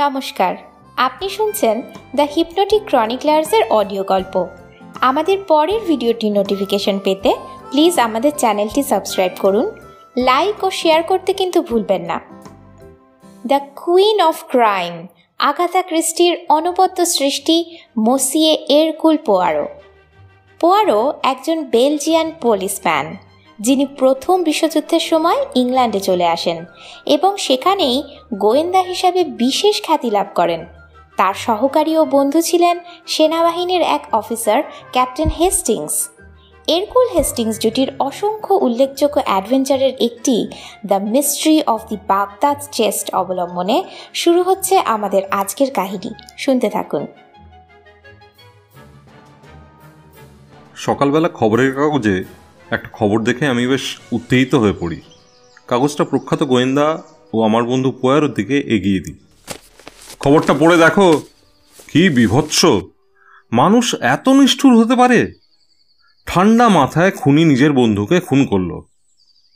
নমস্কার। আপনি শুনছেন দ্য হিপনোটিক ক্রনিকলার্সের অডিও গল্প। আমাদের পরের ভিডিওটি নোটিফিকেশন পেতে প্লিজ আমাদের চ্যানেলটি সাবস্ক্রাইব করুন, লাইক ও শেয়ার করতে কিন্তু ভুলবেন না। The queen of crime, Agatha ক্রিস্টির অনবদ্য সৃষ্টি মসিয়ে এরকুল পোয়ারো। পোয়ারো একজন বেলজিয়ান পুলিশম্যান যিনি প্রথম বিশ্বযুদ্ধের সময় ইংল্যান্ডে চলে আসেন এবং সেখানেই গোয়েন্দা হিসাবে বিশেষ খ্যাতি লাভ করেন। তার সহকারী ও বন্ধু ছিলেন সেনাবাহিনীর এক officer, captain Hastings. Hercule Hastings জুটির অসংখ্য উল্লেখযোগ্য অ্যাডভেঞ্চারের একটি the mystery of the Baghdad chest অবলম্বনে শুরু হচ্ছে আমাদের আজকের কাহিনী। শুনতে থাকুন। সকালবেলা খবরের কাগজে একটা খবর দেখে আমি বেশ উত্তেজিত হয়ে পড়ি। কাগজটা প্রখ্যাত গোয়েন্দা ও আমার বন্ধু পোয়ারোর দিকে এগিয়ে দিই। খবরটা পড়ে দেখো, কি বিভৎস। মানুষ এত নিষ্ঠুর হতে পারে? ঠান্ডা মাথায় খুনি নিজের বন্ধুকে খুন করল।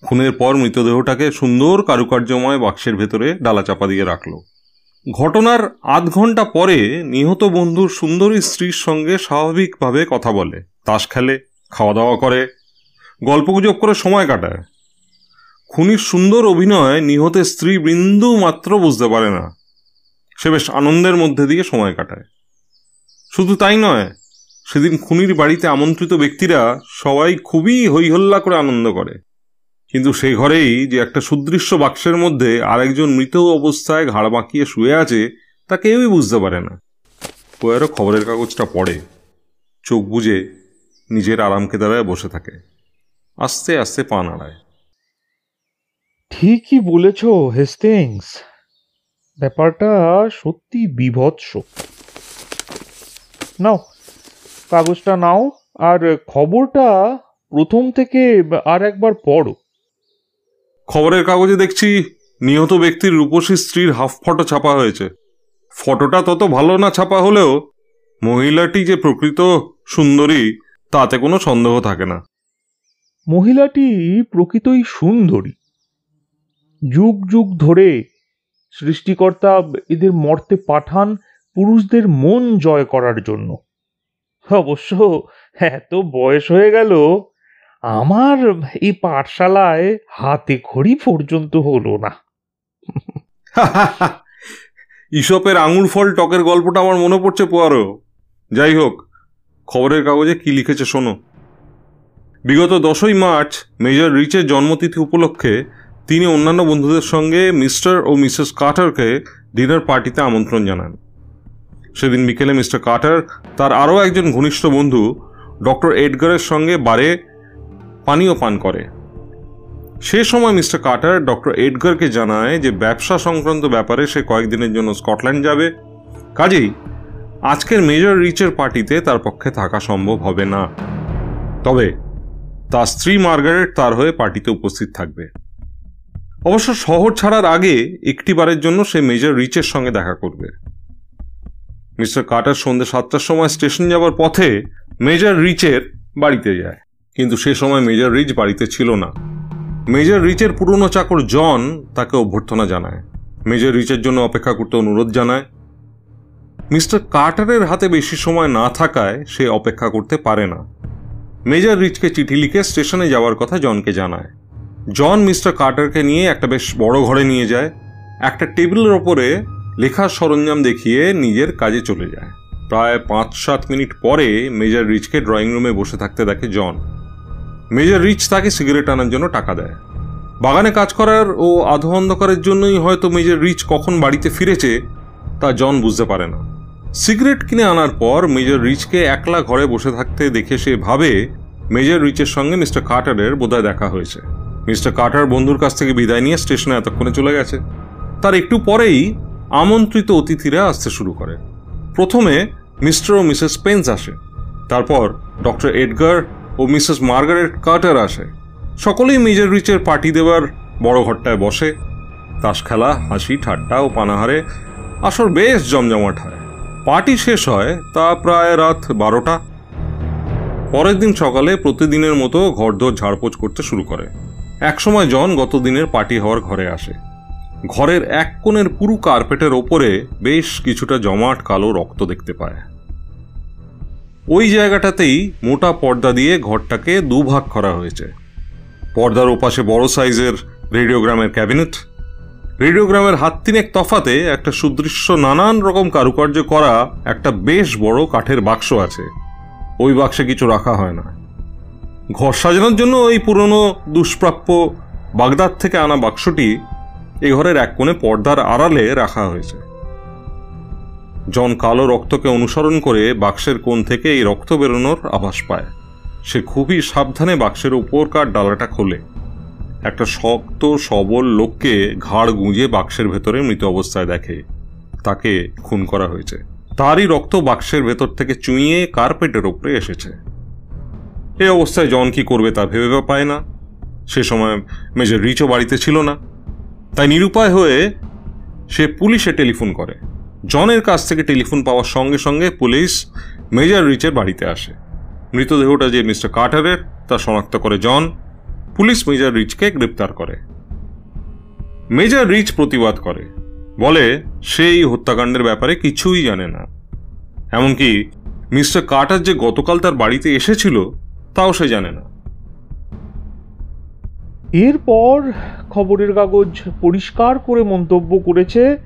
খুনের পর মৃতদেহটাকে সুন্দর কারুকার্যময় বাক্সের ভেতরে ডালা চাপা দিয়ে রাখল। ঘটনার আধ ঘণ্টা পরে নিহত বন্ধুর সুন্দরী স্ত্রীর সঙ্গে স্বাভাবিকভাবে কথা বলে। তাস খেলে খাওয়া দাওয়া করে গল্পগুজব করে সময় কাটায়। খুনির সুন্দর অভিনয় নিহতের স্ত্রী বিন্দু মাত্র বুঝতে পারে না। সে বেশ আনন্দের মধ্যে দিয়ে সময় কাটায়। শুধু তাই নয়, সেদিন খুনির বাড়িতে আমন্ত্রিত ব্যক্তিরা সবাই খুবই হৈহল্লা করে আনন্দ করে। কিন্তু সে ঘরেই যে একটা সুদৃশ্য বাক্সের মধ্যে আরেকজন মৃত অবস্থায় ঘাড় বাঁকিয়ে শুয়ে আছে, তা কেউই বুঝতে পারে না। কোয়ারও খবরের কাগজটা পড়ে, চোখ বুঝে নিজের আরামকে দাঁড়ায় বসে থাকে। আস্তে আস্তে পা নাড়ায়। ঠিকই বলেছ হেস্টিংস ব্যাপারটা সত্যি বিভৎস। নাও কাগজটা নাও আর খবরটা প্রথম থেকে আর একবার পড়ো। খবরের কাগজে দেখছি নিহত ব্যক্তির রূপসী স্ত্রীর হাফ ফটো ছাপা হয়েছে। ফটোটা তত ভালো না ছাপা হলেও মহিলাটি যে প্রকৃত সুন্দরী তাতে কোনো সন্দেহ থাকে না। মহিলাটি প্রকৃতই সুন্দরী। যুগ যুগ ধরে সৃষ্টিকর্তা এদের মর্তে পাঠান পুরুষদের মন জয় করার জন্য। অবশ্য এত বয়স হয়ে গেল, আমার এই পাঠশালায় হাতে খড়ি পর্যন্ত হলো না। ইসপের আঙুর ফল টকের গল্পটা আমার মনে পড়ছে পোয়ারো। যাই হোক, খবরের কাগজে কি লিখেছে শোনো। বিগত দশই মার্চ মেজর রিচের জন্মতিথি উপলক্ষে তিনি অন্যান্য বন্ধুদের সঙ্গে মিস্টার ও মিসেস কার্টারকে ডিনার পার্টিতে আমন্ত্রণ জানান। সেদিন বিকেলে মিস্টার কার্টার তার আরও একজন ঘনিষ্ঠ বন্ধু, ডক্টর এডগারের সঙ্গে বারে পানীয় পান করে। সে সময় মিস্টার কার্টার ডক্টর এডগারকে জানায় যে ব্যবসা সংক্রান্ত ব্যাপারে সে কয়েকদিনের জন্য স্কটল্যান্ড যাবে। কাজেই আজকের মেজর রিচের পার্টিতে তার পক্ষে থাকা সম্ভব হবে না। তবে তার স্ত্রী মার্গারেট তার হয়ে পার্টিতে উপস্থিত থাকবে। অবশ্য শহর ছাড়ার আগে একটি বারের জন্য সে মেজর রিচের সঙ্গে দেখা করবে। মিস্টার কার্টার সন্ধ্যে সাতটার সময় স্টেশন যাওয়ার পথে মেজর রিচের বাড়িতে যায়। কিন্তু সে সময় মেজর রিচ বাড়িতে ছিল না। মেজর রিচের পুরনো চাকর জন তাকে অভ্যর্থনা জানায়। মেজর রিচের জন্য অপেক্ষা করতে অনুরোধ জানায়। মিস্টার কার্টারের হাতে বেশি সময় না থাকায় সে অপেক্ষা করতে পারে না। মেজর রিচকে চিঠি লিখে স্টেশনে যাওয়ার কথা জনকে জানায়। জন মিস্টার কার্টারকে নিয়ে একটা বেশ বড় ঘরে নিয়ে যায়। একটা টেবিলের ওপরে লেখার সরঞ্জাম দেখিয়ে নিজের কাজে চলে যায়। প্রায় পাঁচ সাত মিনিট পরে মেজর রিচকে ড্রয়িং রুমে বসে থাকতে দেখে জন। মেজর রিচ তাকে সিগারেট আনার জন্য টাকা দেয়। বাগানে কাজ করার ও আধো অন্ধকারের জন্যই হয়তো মেজর রিচ কখন বাড়িতে ফিরেছে তা জন বুঝতে পারে না। সিগারেট কিনে আনার পর মেজর রিচকে একলা ঘরে বসে থাকতে দেখে সে ভাবে মেজর রিচের সঙ্গে মিস্টার কার্টারের বোধহয় দেখা হয়েছে। মিস্টার কার্টার বন্ধুর কাছ থেকে বিদায় নিয়ে স্টেশনে এতক্ষণে চলে গেছে। তার একটু পরেই আমন্ত্রিত অতিথিরা আসতে শুরু করে। প্রথমে মিস্টার ও মিসেস পেন্স আসে, তারপর ডক্টর এডগার ও মিসেস মার্গারেট কার্টার আসে। সকলেই মেজর রিচের পার্টি দেওয়ার বড় ঘরটায় বসে। তাস খেলা, হাসি, ঠাট্টা ও পানাহারে আসর বেশ জমজমাট হয়। পার্টি শেষ হয়, তা প্রায় রাত বারোটা। পরের দিন সকালে প্রতিদিনের মতো ঘরদোর ঝাড়পোছ করতে শুরু করে। একসময় জন গত দিনের পার্টি হওয়ার ঘরে আসে। ঘরের এক কোণের পুরু কার্পেটের ওপরে বেশ কিছুটা জমাট কালো রক্ত দেখতে পায়। ওই জায়গাটাতেই মোটা পর্দা দিয়ে ঘরটাকে দুভাগ করা হয়েছে। পর্দার ওপাশে বড় সাইজের রেডিওগ্রামের ক্যাবিনেট রেডিওগ্রামের হাত তিনেক তফাতে একটা সুদৃশ্য নানান রকম কারুকার্য করা একটা বেশ বড় কাঠের বাক্স আছে। ওই বাক্সে কিছু রাখা হয় না। ঘর সাজানোর জন্য ওই পুরনো দুষ্প্রাপ্য বাগদাদ থেকে আনা বাক্সটি এ ঘরের এক কোণে পর্দার আড়ালে রাখা হয়েছে। জন কালো রক্তকে অনুসরণ করে বাক্সের কোণ থেকে এই রক্ত বেরোনোর আভাস পায়। সে খুবই সাবধানে বাক্সের উপরকার ডালাটা খোলে। একটা শক্ত, সবল লোককে ঘাড় গুঁজে বাক্সের ভেতরে মৃত অবস্থায় দেখে। তাকে খুন করা হয়েছে। তারই রক্ত বাক্সের ভেতর থেকে চুইয়ে কার্পেটের ওপরে এসেছে। এই অবস্থায় জন কি করবে তা ভেবে পায় না। সে সময় মেজর রিচও বাড়িতে ছিল না। তাই নিরুপায় হয়ে সে পুলিশে টেলিফোন করে। জনের কাছ থেকে টেলিফোন পাওয়ার সঙ্গে সঙ্গে পুলিশ মেজর রিচের বাড়িতে আসে। মৃতদেহটা যে মিস্টার কার্টারের, তা শনাক্ত করে জন। পুলিশ মেজর রিচকে গ্রেপ্তার করে। মেজর রিচ প্রতিবাদ করে। বলে, সে এই হত্যাকাণ্ডের ব্যাপারে কিছুই জানে না। এমনকি মিস্টার কার্টার যে গতকাল তার বাড়িতে এসেছিল, তাও সে জানে না। এরপর খবরের কাগজ পরিষ্কার করে মন্তব্য করেছে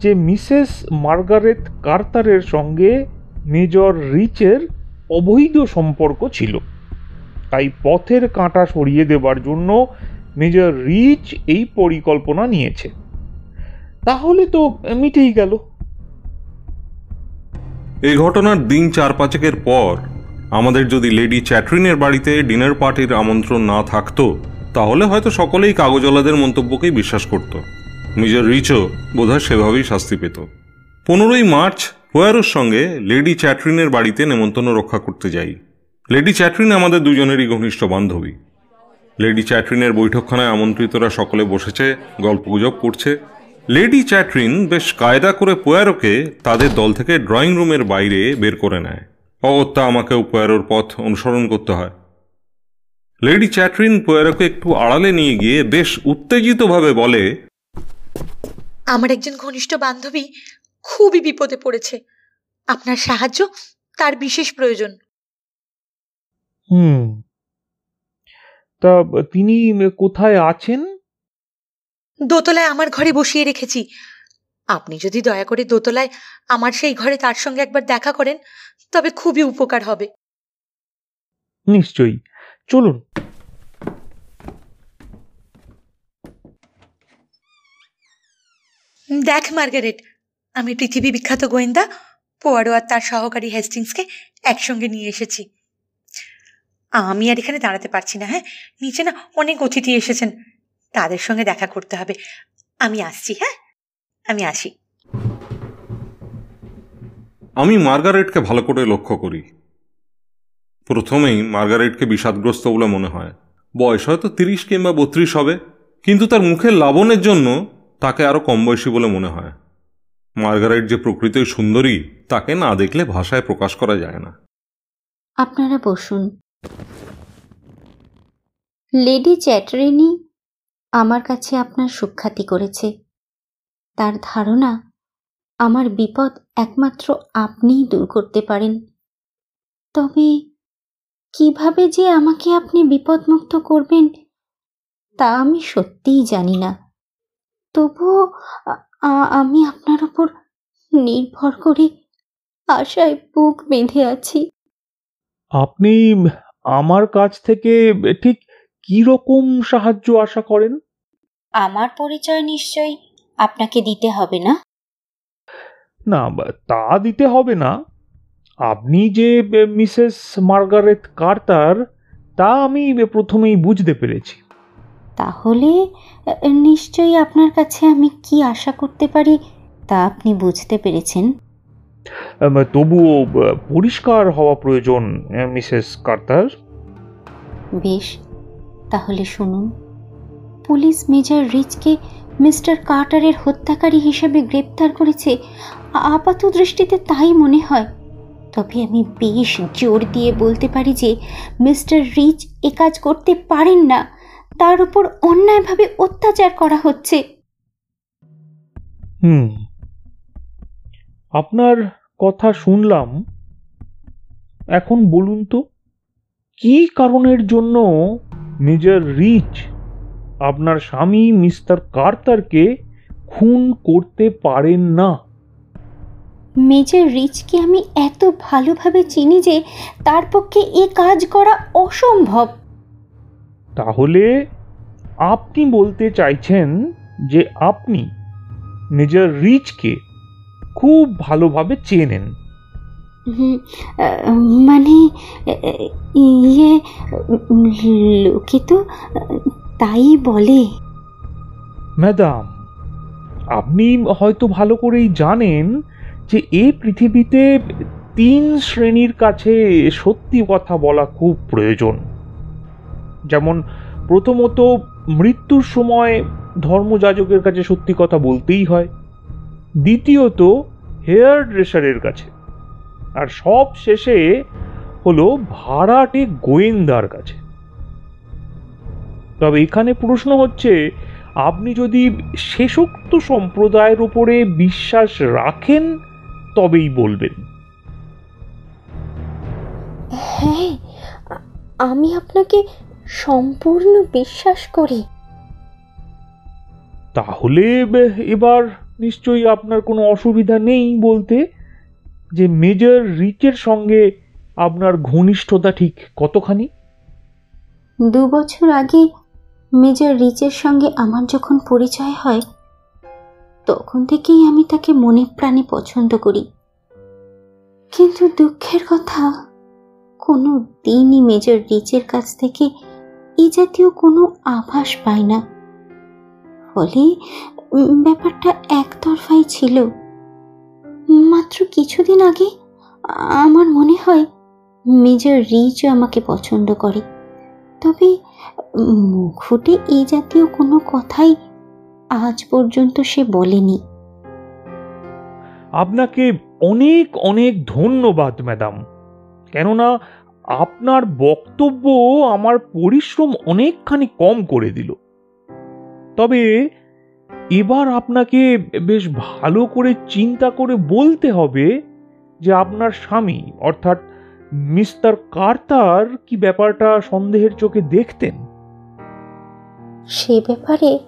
যে, মিসেস মার্গারেট কার্তারের সঙ্গে মেজর রিচের অবৈধ সম্পর্ক ছিল। তাই পথের কাঁটা সরিয়ে দেবার জন্য মেজর রিচ এই পরিকল্পনা নিয়েছে। তাহলে তো মিটেই গেল। এই ঘটনার দিন চার পাঁচেকের পর আমাদের যদি লেডি চ্যাটরিনের বাড়িতে ডিনার পার্টির আমন্ত্রণ না থাকতো, তাহলে হয়তো সকলেই কাগজওয়ালাদের মন্তব্যকেই বিশ্বাস করত। নিজের রিচও বোধহয় সেভাবেই শাস্তি পেত। পনেরোই মার্চ পোয়ারোর সঙ্গে লেডি চ্যাটরিনের বাড়িতে নেমন্তন্ন রক্ষা করতে যাই। লেডি চ্যাটরিন আমাদের দুজনেরই ঘনিষ্ঠ বান্ধবী। লেডি চ্যাটরিনের বৈঠকখানায় আমন্ত্রিতরা সকলে বসেছে, গল্পগুজব করছে। লেডি চ্যাটরিন বেশ কায়দা করে পোয়ারোকে তাদের দল থেকে ড্রয়িং রুমের বাইরে বের করে নেয়। অগত্যা আমাকেও পোয়ারোর পথ অনুসরণ করতে হয়। লেডি চ্যাটরিন পোয়ারোকে একটু আড়ালে নিয়ে গিয়ে বেশ উত্তেজিতভাবে বলে, আমার একজন ঘনিষ্ঠ বান্ধবী খুবই বিপদে পড়েছে। আপনার সাহায্য তার বিশেষ প্রয়োজন। হুম। তা তিনি কোথায় আছেন? দোতলায় আমার ঘরে বসিয়ে রেখেছি। আপনি যদি দয়া করে দোতলায় আমার সেই ঘরে তার সঙ্গে একবার দেখা করেন তবে খুবই উপকার হবে। নিশ্চয়ই। চলুন। দেখ মার্গারেট আমি পৃথিবী বিখ্যাত গোয়েন্দা পোয়ারো আর তার সহকারী হেস্টিংসকে একসঙ্গে নিয়ে এসেছি। আমি আর এখানে দাঁড়াতে পারছি না হ্যাঁ? নিচে না অনেক অতিথি এসেছেন। তাদের সঙ্গে দেখা করতে হবে। আমি আসছি হ্যাঁ? আমি আসি। আমি মার্গারেটকে ভালো করে লক্ষ্য করি। প্রথমেই মার্গারেটকে বিষাদগ্রস্ত বলে মনে হয়। বয়স হয়তো তিরিশ কিংবা বত্রিশ হবে কিন্তু তার মুখের লাবণের জন্য তাকে আরও কম বয়সী বলে মনে হয়। মার্গারেট যে প্রকৃতই সুন্দরী তাকে না দেখলে ভাষায় প্রকাশ করা যায় না। আপনারা বসুন। লেডি চ্যাটারিনি আমার কাছে আপনার সুখ্যাতি করেছে। তার ধারণা, আমার বিপদ একমাত্র আপনিই দূর করতে পারেন। তবে কীভাবে যে আমাকে আপনি বিপদমুক্ত করবেন, তা আমি সত্যিই জানি না। তবুও আমি আপনার ওপর নির্ভর করে আশায় বুক বেঁধে আছি। আপনি আমার কাছ থেকে ঠিক কি রকম সাহায্য আশা করেন? আমার পরিচয় নিশ্চয়ই আপনাকে দিতে হবে না? না তা দিতে হবে না। আপনি যে মিসেস মার্গারেট কার্তার তা আমি প্রথমেই বুঝতে পেরেছি। তাহলে নিশ্চয়ই আপনার কাছে আমি কি আশা করতে পারি তা আপনি বুঝতে পেরেছেন? তবুও পরিষ্কার হওয়া প্রয়োজন মিসেস কার্তার? বেশ তাহলে শুনুন। পুলিশ মেজর রিচকে মিস্টার কার্টারের হত্যাকারী হিসেবে গ্রেপ্তার করেছে। আপাত দৃষ্টিতে তাই মনে হয়। তবে আমি বেশ জোর দিয়ে বলতে পারি যে মিস্টার রিচ এ কাজ করতে পারেন না। তার উপর অন্যায়ভাবে অত্যাচার করা হচ্ছে। হুম আপনার কথা শুনলাম। এখন বলুন তো কি কারণের জন্য মেজর রিচ আপনার স্বামী মিস্টার কার্তারকে খুন করতে পারেন না? মেজর রিচকে আমি এত ভালোভাবে চিনি যে তার পক্ষে এ কাজ করা অসম্ভব। তাহলে আপনি বলতে চাইছেন যে আপনি মেজর রিচকে খুব ভালোভাবে চেনেন মানে ইয়ে লোকে তো তাই বলে। ম্যাডাম আপনি হয়তো ভালো করেই জানেন যে এই পৃথিবীতে তিন শ্রেণির কাছে সত্যি কথা বলা খুব প্রয়োজন। যেমন প্রথমত মৃত্যুর সময় ধর্মযাজকের কাছে সত্যি কথা বলতেই হয়। দ্বিতীয়ত হেয়ার ড্রেসারের কাছে। আর সব শেষে হলো ভাড়াটে গোয়েন্দার কাছে। তবে এখানে প্রশ্ন হচ্ছে আপনি যদি শেষোক্ত সম্প্রদায়ের উপরে বিশ্বাস রাখেন তবেই বলবেন। হ্যাঁ আমি আপনাকে সম্পূর্ণ বিশ্বাস করি। তাহলে এবার নিশ্চয়ই আপনার কোনো অসুবিধা নেই বলতে যে মেজর রিচের সঙ্গে আপনার ঘনিষ্ঠতা ঠিক কতখানি? দু বছর আগে মেজর রিচের সঙ্গে আমার যখন পরিচয় হয়, তখন থেকেই আমি তাকে মনে প্রাণে পছন্দ করি। কিন্তু দুঃখের কথা, কোনো দিনই মেজর রিচের কাছ থেকে এই জাতীয় কোনো আভাস পাই না। ফলে ব্যাপারটা একতরফাই ছিল। মাত্র কিছুদিন আগে আমার মনে হয় মেজর রিচ আমাকে পছন্দ করে। তবে মুখ ফুটে এই জাতীয় কোনো কথাই আজ পর্যন্ত সে বলেনি। আপনাকে অনেক অনেক ধন্যবাদ, ম্যাডাম। কেননা আপনার বক্তব্য আমার পরিশ্রম অনেকখানি কম করে দিল। তবে এবার আপনাকে বেশ ভালো করে চিন্তা করে বলতে হবে যে আপনার স্বামী, অর্থাৎ মিস্টার কার্তার কি ব্যাপারটা সন্দেহের চোখে দেখতেন? সে ব্যাপারে,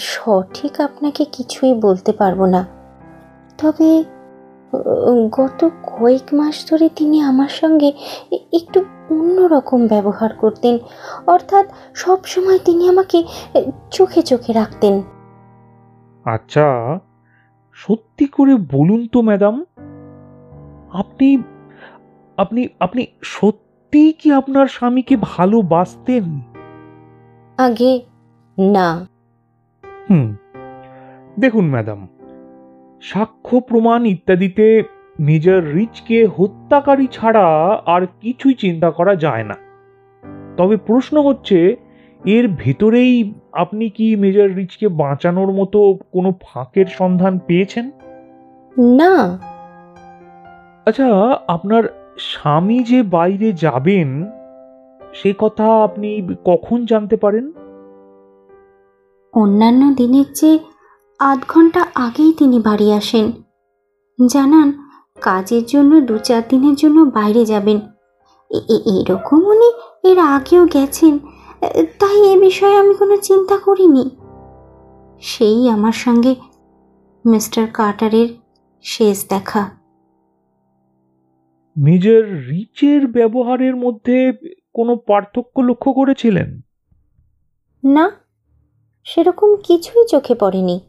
সঠিক আপনাকে কিছুই বলতে পারব না। তবে, গত কয়েক মাস ধরে তিনি আমার সঙ্গে একটু অন্যরকম ব্যবহার করতেন। অর্থাৎ সব সময় তিনি আমাকে চোখে চোখে রাখতেন। আচ্ছা সত্যি করে বলুন তো ম্যাডাম আপনি আপনি আপনি সত্যিই কি আপনার স্বামীকে ভালোবাসতেন? আগে না। হুম দেখুন ম্যাডাম সাক্ষ্য প্রমাণ ইত্যাদিতে মেজর রিচকে হত্যাকারী ছাড়া আর কিছুই চিন্তা করা যায় না। তবে প্রশ্ন হচ্ছে এর ভেতরেই আপনি কি মেজর রিচকে বাঁচানোর মতো কোনো ফাঁকের সন্ধান পেয়েছেন? না। আচ্ছা আপনার স্বামী যে বাইরে যাবেন সে কথা আপনি কখন জানতে পারেন? অন্যান্য দিনের চেয়ে আধ ঘণ্টা আগেই তিনি বাড়ি আসেন। জানান কাজের জন্য দু চার দিনের জন্য বাইরে যাবেন। এরকম উনি এর আগেও গেছেন। তাই এ বিষয়ে আমি কোনো চিন্তা করিনি। সেই আমার সঙ্গে মিস্টার কার্টারের শেষ দেখা। মেজর রিচের ব্যবহারের মধ্যে কোনো পার্থক্য লক্ষ্য করেছিলেন? না সেরকম কিছুই চোখে পড়েনি।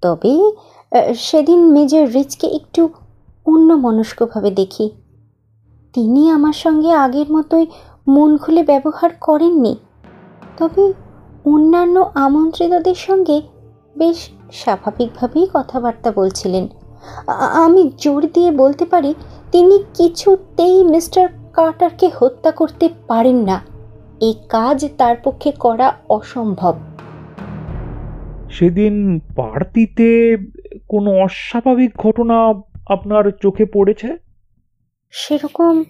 তবে সেদিন মেজর রিচকে একটু অন্য মনস্কভাবে দেখি। তিনি আমার সঙ্গে আগের মতোই মন খুলে ব্যবহার করেননি। তবে অন্যান্য আমন্ত্রিতদের সঙ্গে বেশ স্বাভাবিকভাবেই কথাবার্তা বলছিলেন। আমি জোর দিয়ে বলতে পারি তিনি কিছুতেই মিস্টার কার্টারকে হত্যা করতে পারেন না। এই কাজ তার পক্ষে করা অসম্ভব। সেদিন পার্টিতে কোনো অস্বাভাবিক ঘটনা আপনার চোখে পড়েছে? সেরকম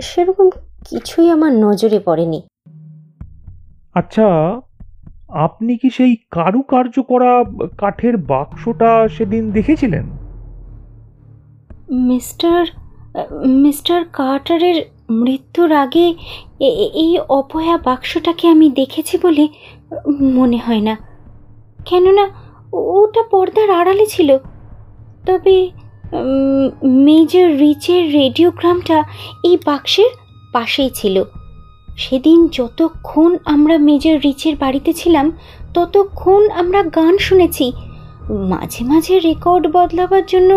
সেরকম কিছুই আমার নজরে পড়েনি। আচ্ছা আপনি কি সেই কারুকার্য করা কাঠের বাক্সটা সেদিন দেখেছিলেন? মিস্টার মিস্টার কার্টারের মৃত্যুর আগে এই অপয়া বাক্সটাকে আমি দেখেছি বলে মনে হয় না। কেননা ওটা পর্দার আড়ালে ছিল। তবে মেজর রিচের রেডিওগ্রামটা এই বাক্সের পাশেই ছিল। সেদিন যতক্ষণ আমরা মেজর রিচের বাড়িতে ছিলাম ততক্ষণ আমরা গান শুনেছি। মাঝে মাঝে রেকর্ড বদলাবার জন্য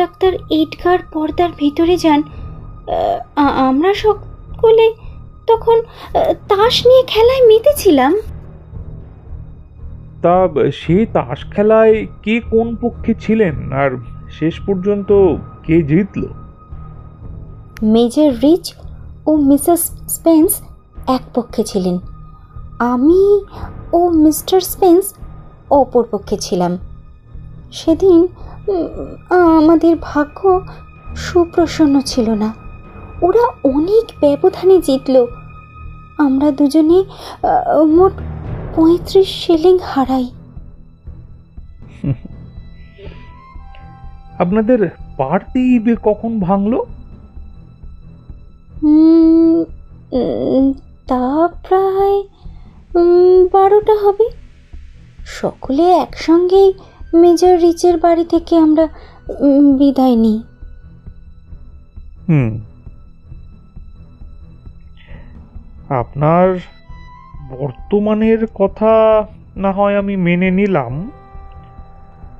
ডাক্তার এডগার পর্দার ভিতরে যান। আমরা সকলে তখন তাস নিয়ে খেলায় মেতেছিলাম। তা সে তাস খেলায় কে কোন পক্ষে ছিলেন? আর শেষ পর্যন্ত কে জিতলো? মেজর রিচ ও মিসেস স্পেন্স এক পক্ষে ছিলেন। আমি ও মিস্টার স্পেন্স অপর পক্ষে ছিলাম। সেদিন আমাদের ভাগ্য সুপ্রসন্ন ছিল না। ওরা অনেক ব্যবধানে জিতল। আমরা দুজনে মোট পঁয়ত্রিশ শিলিং হারাই। আপনাদের পার্টি কখন ভাঙলো? তা প্রায় বারোটা হবে। সকলে একসঙ্গেই মেজর রিচের বাড়ি থেকে আমরা বিদায় নিই। হুম। আপনার বর্তমানের কথা না হয় আমি মেনে নিলাম,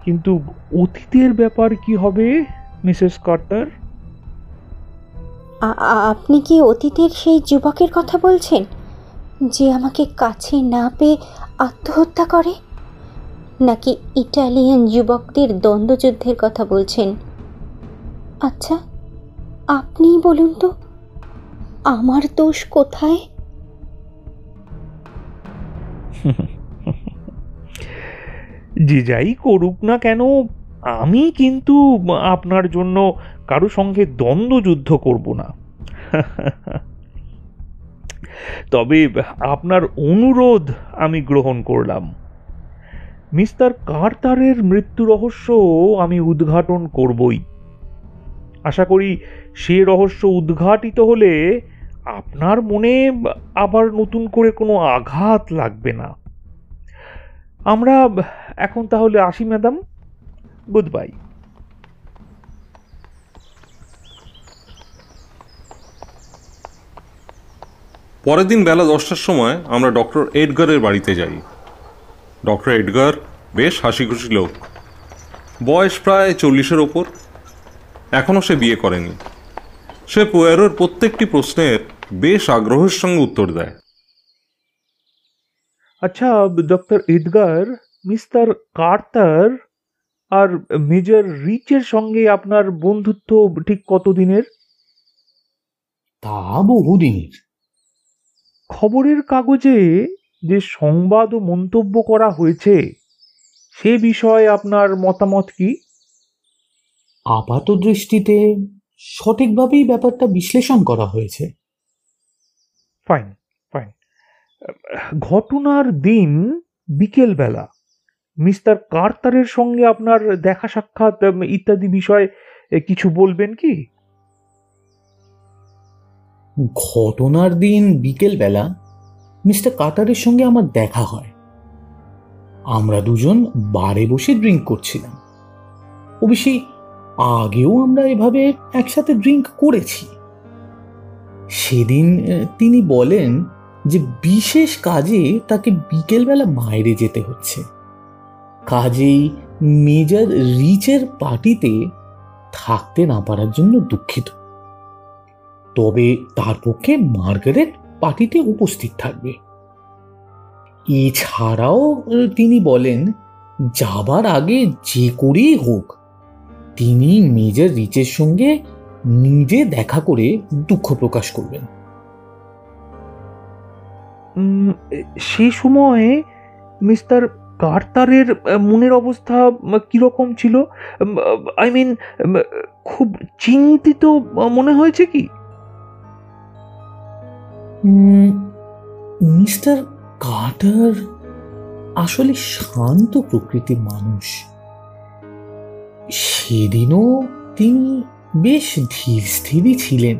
কিন্তু অতীতের ব্যাপার কি হবে, মিসেস কার্টার? আপনি কি অতীতের সেই যুবকের কথা বলছেন, যে আমাকে কাছে না পেয়ে আত্মহত্যা করে? নাকি ইটালিয়ান যুবকদের দ্বন্দ্বযুদ্ধের কথা বলছেন? আচ্ছা আপনিই বলুন তো, আমার দোষ কোথায়? যে যাই করুক না কেন, আমি কিন্তু আপনার জন্য কারও সঙ্গে দ্বন্দ্বযুদ্ধ করব না। তবে আপনার অনুরোধ আমি গ্রহণ করলাম। মিস্টার কার্তারের মৃত্যু রহস্য আমি উদ্ঘাটন করবই। আশা করি সে রহস্য উদ্ঘাটিত হলে আপনার মনে আবার নতুন করে কোনো আঘাত লাগবে না। আমরা এখন তাহলে আসি, ম্যাডাম। Good bye. পরের দিন বেলা দশটার সময় আমরা ডক্টর এডগারের বাড়িতে যাই। ডক্টর এডগার বেশ হাসি খুশি লোক। বয়স প্রায় চল্লিশের ওপর। এখনও সে বিয়ে করেনি। সে পোয়ারোর প্রত্যেকটি প্রশ্নের বেশ আগ্রহের সঙ্গে উত্তর দেয়। আচ্ছা ডক্টর এডগার মিস্টার কার্তার আর মেজর রিচের সঙ্গে আপনার বন্ধুত্ব ঠিক কতদিনের? তা বহুদিনের। খবরের কাগজে যে সংবাদ ও মন্তব্য করা হয়েছে সে বিষয়ে আপনার মতামত কি? আপাত দৃষ্টিতে সঠিকভাবেই ব্যাপারটা বিশ্লেষণ করা হয়েছে। Fine fine. ঘটনার দিন বিকেলবেলা মিস্টার কার্তারের সঙ্গে আপনার দেখা সাক্ষাৎ ইত্যাদি বিষয়ে কিছু বলবেন কি? ঘটনার দিন বিকেলবেলা মিস্টার কাটারের সঙ্গে আমার দেখা হয়। আমরা দুজন বারে বসে ড্রিঙ্ক করছিলাম। অবশ্যই আগেও আমরা এভাবে একসাথে ড্রিঙ্ক করেছি। সেদিন তিনি বলেন যে বিশেষ কাজে তাকে বিকেলবেলা বাইরে যেতে হচ্ছে। কাজেই মেজর রিচের পার্টিতে থাকতে না পারার জন্য দুঃখিত। তবে তার পক্ষে মার্গারেট পার্টিতে উপস্থিত থাকবে। এছাড়াও তিনি বলেন যাবার আগে যে করেই হোক তিনি মেজর রিচের সঙ্গে নিজে দেখা করে দুঃখ প্রকাশ করবেন। উম, সে সময়ে মিস্টার কার্তারের মনের অবস্থা কীরকম ছিল? আই মিন খুব চিন্তিত মনে হয়েছে কি? মিস্টার কার্টার আসলে শান্ত প্রকৃতির মানুষ। সেদিনও তিনি বেশ ধীর স্থিরই ছিলেন।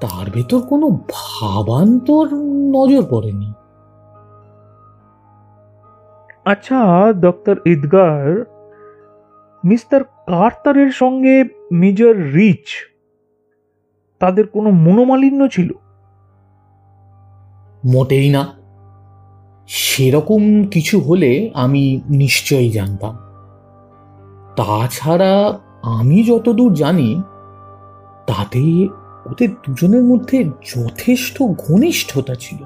তার ভেতর কোনো ভাবান্তর নজর পড়েনি। আচ্ছা ডক্টর ইদগার, মিস্টার কার্তারের সঙ্গে মেজর রিচ, তাদের কোনো মনোমালিন্য ছিল? মোটেই না। সেরকম কিছু হলে আমি নিশ্চয়ই জানতাম। তাছাড়া আমি যতদূর জানি, তাতে ওদের দুজনের মধ্যে যথেষ্ট ঘনিষ্ঠতা ছিল।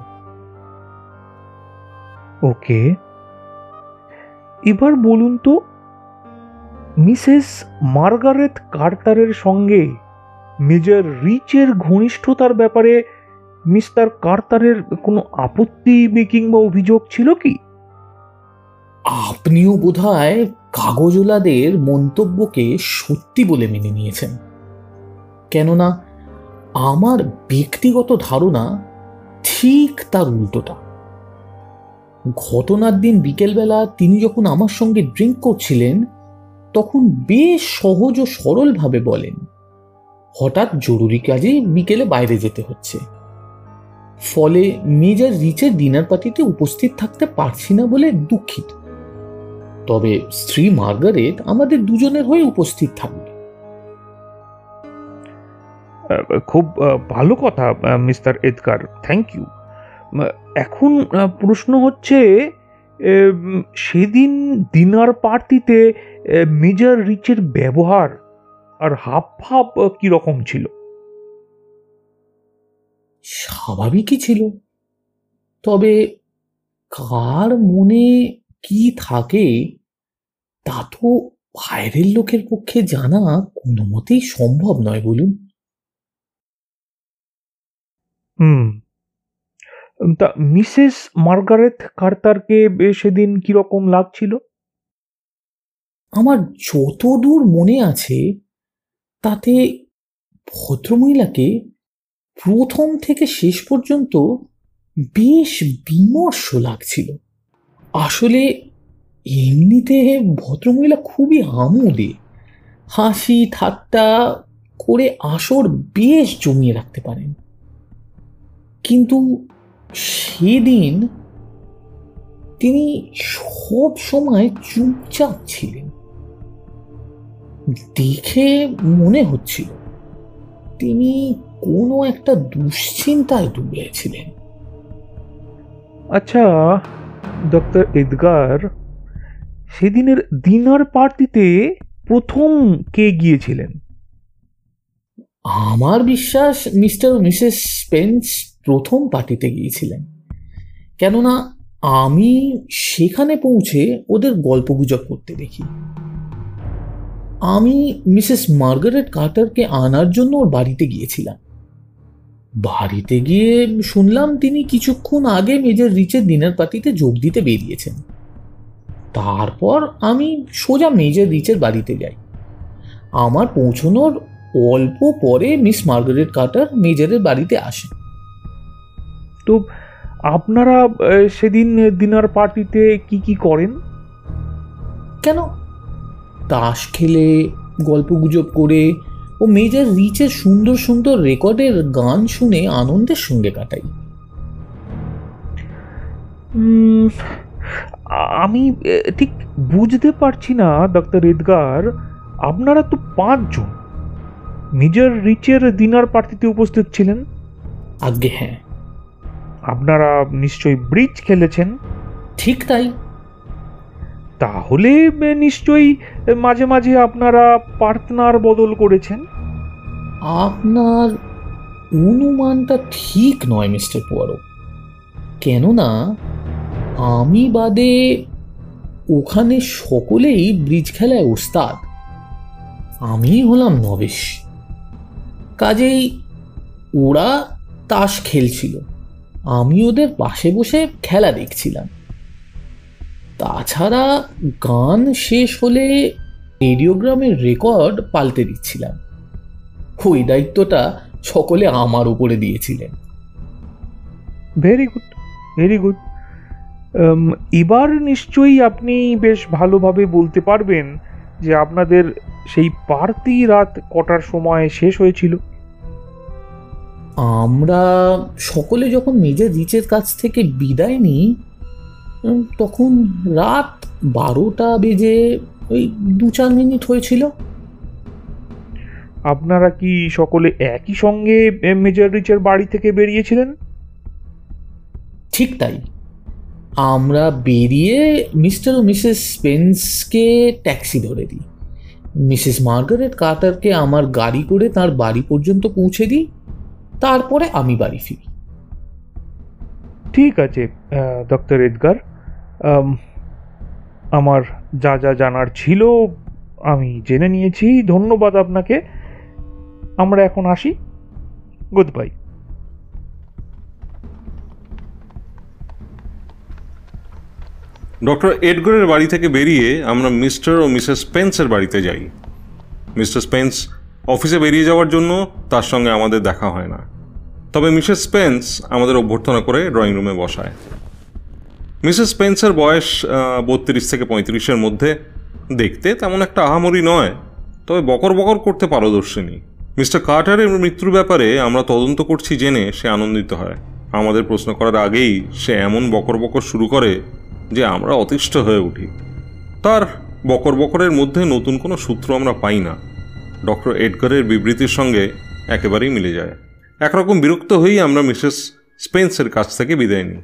ওকে। এবার বলুন তো, মিসেস মার্গারেট কার্টারের সঙ্গে মেজর রিচের ঘনিষ্ঠতার ব্যাপারে মিস্টার কার্তারের কোনো আপত্তি, বা কিংবা অভিযোগ ছিল কি? আপনিও বোধহয় কাগজওয়ালাদের মন্তব্যকে সত্যি বলে মেনে নিয়েছেন। কেননা আমার ব্যক্তিগত ধারণা ঠিক তার উল্টোটা। ঘটনার দিন বিকেলবেলা তিনি যখন আমার সঙ্গে ড্রিঙ্ক করছিলেন, তখন বেশ সহজ ও সরলভাবে বলেন, হঠাৎ জরুরি কাজে বিকেলে বাইরে যেতে হচ্ছে। ফলে মেজর রিচের ডিনার পার্টিতে উপস্থিত থাকতে পারছি না বলে দুঃখিত। তবে স্ত্রী মার্গারেট আমাদের দুজনের হয়ে উপস্থিত থাকবে। খুব ভালো কথা মিস্টার এদকার থ্যাংক ইউ এখন প্রশ্ন হচ্ছে সেদিন ডিনার পার্টিতে মেজর রিচের ব্যবহার আর হাব ভাব কীরকম ছিল? স্বাভাবিকই ছিল। তবে কার মনে কি থাকে তা তো বাইরের লোকের পক্ষে জানা কোনো মতেই সম্ভব নয় বলুন। হুম। তা মিসেস মার্গারেট কার্তারকে সেদিন কীরকম লাগছিল? আমার যতদূর মনে আছে তাতে ভদ্রমহিলাকে প্রথম থেকে শেষ পর্যন্ত বেশ বিমর্ষ লাগছিল। আসলে এমনিতে ভদ্রমহিলা খুবই আমোদে। হাসি, ঠাট্টা করে আসর বেশ জমিয়ে রাখতে পারেন। কিন্তু সেদিন তিনি সব সময় চুপচাপ ছিলেন। দেখে মনে হচ্ছিল, তিনি কোনো একটা দুশ্চিন্তায় ডুবেছিলেন। আচ্ছা ডক্টর এদগার সেদিনের ডিনার পার্টিতে প্রথম কে গিয়েছিলেন? আমার বিশ্বাস মিস্টার ও মিসেস স্পেন্স প্রথম পার্টিতে গিয়েছিলেন। কেননা আমি সেখানে পৌঁছে ওদের গল্পগুজব করতে দেখি। আমি মিসেস মার্গারেট কার্টারকে আনার জন্য ওর বাড়িতে গিয়েছিলাম। বাড়িতে গিয়ে শুনলাম তিনি কিছুক্ষণ আগে মেজর রিচের ডিনার পার্টিতে যোগ দিতে বেরিয়েছেন। তারপর আমি সোজা মেজর রিচের বাড়িতে যাই। আমার পৌঁছানোর অল্প পরে মিস মার্গারেট কার্টার মেজরের বাড়িতে আসেন তো আপনারা সেদিন ডিনার পার্টিতে কি কি করেন? কেন? তাস খেলে গল্পগুজব করে ও মেজর রিচের সুন্দর সুন্দর রেকর্ডের গান শুনে আনন্দের সঙ্গে কাটাই। আমি ঠিক বুঝতে পারছি না ডক্টর এদগার আপনারা তো পাঁচজন। মেজর রিচের ডিনার পার্টিতে উপস্থিত ছিলেন? আজ্ঞে হ্যাঁ। আপনারা নিশ্চয়ই ব্রিজ খেলেছেন? ঠিক তাই। তাহলে নিশ্চয়ই মাঝে মাঝে আপনারা পার্টনার বদল করেছেন? আপনার অনুমানটা ঠিক নয়, মিস্টার পোয়ারো। কেননা, আমি বাদে ওখানে সকলেই ব্রিজ খেলায় ওস্তাদ। আমি হলাম নবেশ। কাজেই ওরা তাস খেলছিল। আমি ওদের পাশে বসে খেলা দেখছিলাম। তাছাড়া গান শেষ হলে রেডিওগ্রামের রেকর্ড পাল্টে দিচ্ছিলাম। ওই দায়িত্বটা সকলে আমার উপরে দিয়েছিলেন। ভেরি গুড ভেরি গুড এবার নিশ্চয়ই আপনি বেশ ভালোভাবে বলতে পারবেন যে আপনাদের সেই পার্টি রাত কটার সময় শেষ হয়েছিল। আমরা সকলে যখন মেজর রিচের কাছ থেকে বিদায় নিই তখন রাত বারোটা বেজে ওই দু চার মিনিট হয়েছিল। আপনারা কি সকলে একই সঙ্গে মেজর রিচের বাড়ি থেকে বেরিয়েছিলেন? ঠিক তাই। আমরা বেরিয়ে মিস্টার ও মিসেস স্পেন্সকে ট্যাক্সি ধরে দিই। মিসেস মার্গারেট কার্টারকে আমার গাড়ি করে তার বাড়ি পর্যন্ত পৌঁছে দিই। তারপরে আমি বাড়ি ফিরি। ঠিক আছে ডক্টর এডগার আমার যা যা জানার ছিল আমি জেনে নিয়েছি। ধন্যবাদ আপনাকে। আমরা এখন আসি। গুড বাই ডক্টর এডগরের বাড়ি থেকে বেরিয়ে আমরা মিস্টার ও মিসেস স্পেন্সের বাড়িতে যাই। মিস্টার স্পেন্স অফিসে বেরিয়ে যাওয়ার জন্য তার সঙ্গে আমাদের দেখা হয় না। তবে মিসেস স্পেন্স আমাদের অভ্যর্থনা করে ড্রয়িং রুমে বসায়। মিসেস স্পেন্সের বয়স বত্রিশ থেকে পঁয়ত্রিশের মধ্যে দেখতে তেমন একটা আহামরি নয়, তবে বকর বকর করতে পারদর্শিনী। মিস্টার কার্টারের মৃত্যুর ব্যাপারে আমরা তদন্ত করছি জেনে সে আনন্দিত হয়। আমাদের প্রশ্ন করার আগেই সে এমন বকর বকর শুরু করে যে আমরা অতিষ্ঠ হয়ে উঠি। তার বকর বকরের মধ্যে নতুন কোনো সূত্র আমরা পাই না। ডক্টর এডগারের বিবৃতির সঙ্গে একেবারেই মিলে যায়। একরকম বিরক্ত হয়েই আমরা মিসেস স্পেন্সের কাছ থেকে বিদায় নিই।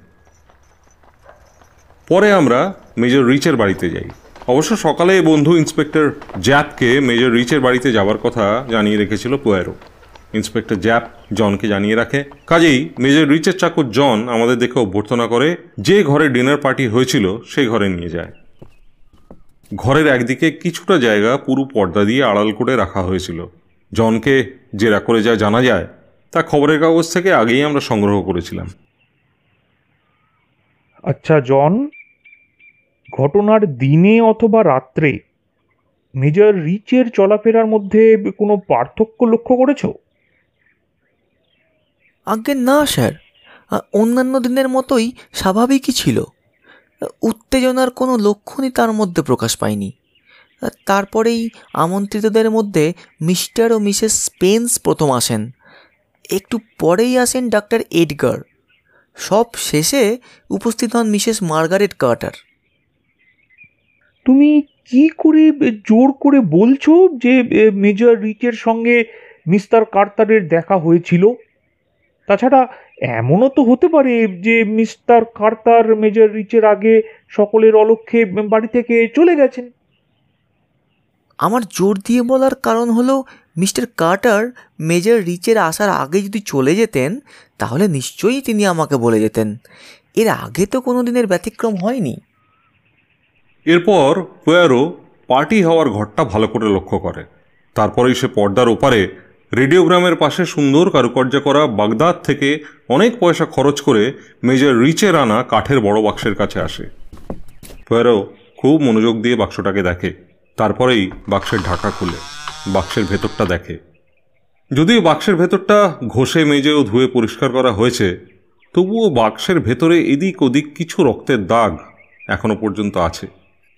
পরে আমরা মেজর রিচের বাড়িতে যাই। অবশ্য সকালে বন্ধু ইন্সপেক্টর জ্যাপকে মেজর রিচের বাড়িতে যাওয়ার কথা জানিয়ে রেখেছিল পোয়ারো। ইন্সপেক্টর জ্যাপ জনকে জানিয়ে রাখে, কাজেই মেজর রিচের চাকর জন আমাদের দেখে অভ্যর্থনা করে, যে ঘরে ডিনার পার্টি হয়েছিল সেই ঘরে নিয়ে যায়। ঘরের একদিকে কিছুটা জায়গা পুরো পর্দা দিয়ে আড়াল করে রাখা হয়েছিল। জনকে জেরা করে যা জানা যায় তা খবরের কাগজ থেকে আগেই আমরা সংগ্রহ করেছিলাম। আচ্ছা জন ঘটনার দিনে অথবা রাত্রে মেজর রিচের চলাফেরার মধ্যে কোনো পার্থক্য লক্ষ্য করেছ? আজ্ঞে না স্যার। অন্যান্য দিনের মতোই স্বাভাবিকই ছিল। উত্তেজনার কোনো লক্ষণই তার মধ্যে প্রকাশ পায়নি। তারপরেই আমন্ত্রিতদের মধ্যে মিস্টার ও মিসেস স্পেন্স প্রথম আসেন। একটু পরেই আসেন ডাক্তার এডগার। সব শেষে উপস্থিত হন মিসেস মার্গারেট কার্টার। তুমি কি করে জোর করে বলছো যে মেজর রিচের সঙ্গে মিস্টার কার্তারের দেখা হয়েছিল? তাছাড়া এমনও তো হতে পারে যে, মিস্টার কার্তার মেজর রিচের আগে সকলের অলক্ষ্যে বাড়ি থেকে চলে গেছেন। আমার জোর দিয়ে বলার কারণ হলো, মিস্টার কার্টার মেজর রিচের আসার আগে যদি চলে যেতেন, তাহলে নিশ্চয়ই তিনি আমাকে বলে যেতেন। এর আগে তো কোনো দিনের ব্যতিক্রম হয়নি। এরপর পোয়ারো পার্টি হওয়ার ঘরটা ভালো করে লক্ষ্য করে। তারপরেই সে পর্দার ওপারে রেডিওগ্রামের পাশে সুন্দর কারুকার্য করা বাগদাদ থেকে অনেক পয়সা খরচ করে মেজর রিচের আনা কাঠের বড় বাক্সের কাছে আসে। পোয়ারো খুব মনোযোগ দিয়ে বাক্সটাকে দেখে। তারপরেই বাক্সের ঢাকা খুলে, বাক্সের ভেতরটা দেখে। যদিও বাক্সের ভেতরটা ঘষে মেজে ও ধুয়ে পরিষ্কার করা হয়েছে, তবুও বাক্সের ভেতরে এদিক ওদিক কিছু রক্তের দাগ এখনও পর্যন্ত আছে।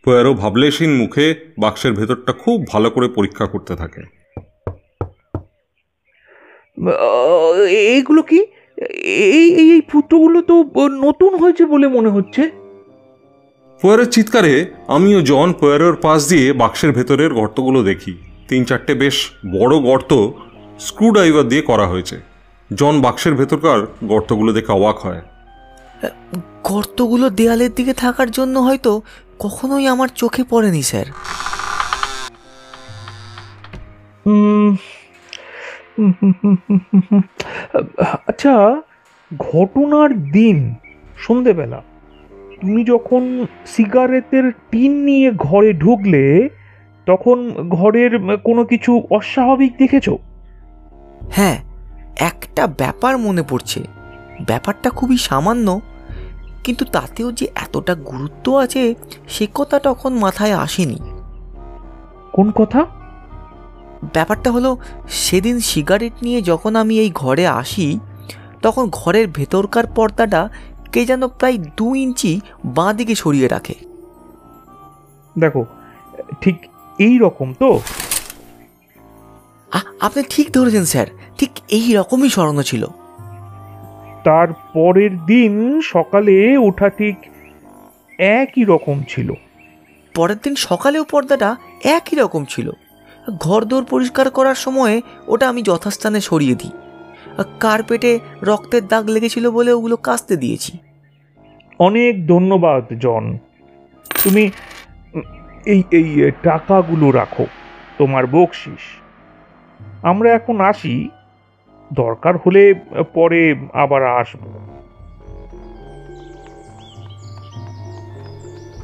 পোয়ারো ভাবলেশীন মুখে বাক্সের ভেতরটা খুব ভালো করে পরীক্ষা করতে থাকে। এইগুলো কি? এই এই ফুটোগুলো তো নতুন হয়েছে বলে মনে হচ্ছে। পোয়ারোর চিৎকারে আমিও জন পোয়ারোর পাশ দিয়ে বাক্সের ভেতরের গর্তগুলো দেখি। তিন চারটে বেশ বড় গর্ত স্ক্রুড্রাইভার দিয়ে করা হয়েছে। জন বাক্সের ভেতরকার গর্তগুলো দেখে অবাক হয়। গর্তগুলো দেয়ালের দিকে থাকার জন্য হয়তো কখনোই আমার চোখে পড়েনি স্যার। আচ্ছা ঘটনার দিন সন্ধেবেলা। তুমি যখন সিগারেটের টিন নিয়ে ঘরে ঢুকলে তখন ঘরের কোনো কিছু অস্বাভাবিক দেখেছ? হ্যাঁ একটা ব্যাপার মনে পড়ছে। ব্যাপারটা খুবই সামান্য কিন্তু তাতেও যে এতটা গুরুত্ব আছে সে কথা তখন মাথায় আসেনি। কোন কথা? ব্যাপারটা হলো সেদিন সিগারেট নিয়ে যখন আমি এই ঘরে আসি তখন ঘরের ভেতরকার পর্দাটা কে যেন প্রায় দু ইঞ্চি বাঁ দিকে সরিয়ে রাখে। দেখো ঠিক এই রকম তো? আপনি ঠিক ধরেছেন স্যার। ঠিক এই রকমই সরানো ছিল। তার পরের দিন সকালে ওঠা ঠিক একই রকম ছিল। পরের দিন সকালেও পর্দাটা একই রকম ছিল। ঘরদোর পরিষ্কার করার সময় ওটা আমি যথাস্থানে সরিয়ে দিই। কার্পেটে রক্তের দাগ লেগেছিল বলে ওগুলো কাচতে দিয়েছি। অনেক ধন্যবাদ জন। তুমি এই এই টাকাগুলো রাখো তোমার বকশিস। আমরা এখন আসি। দরকার হলে পরে আবার আসব।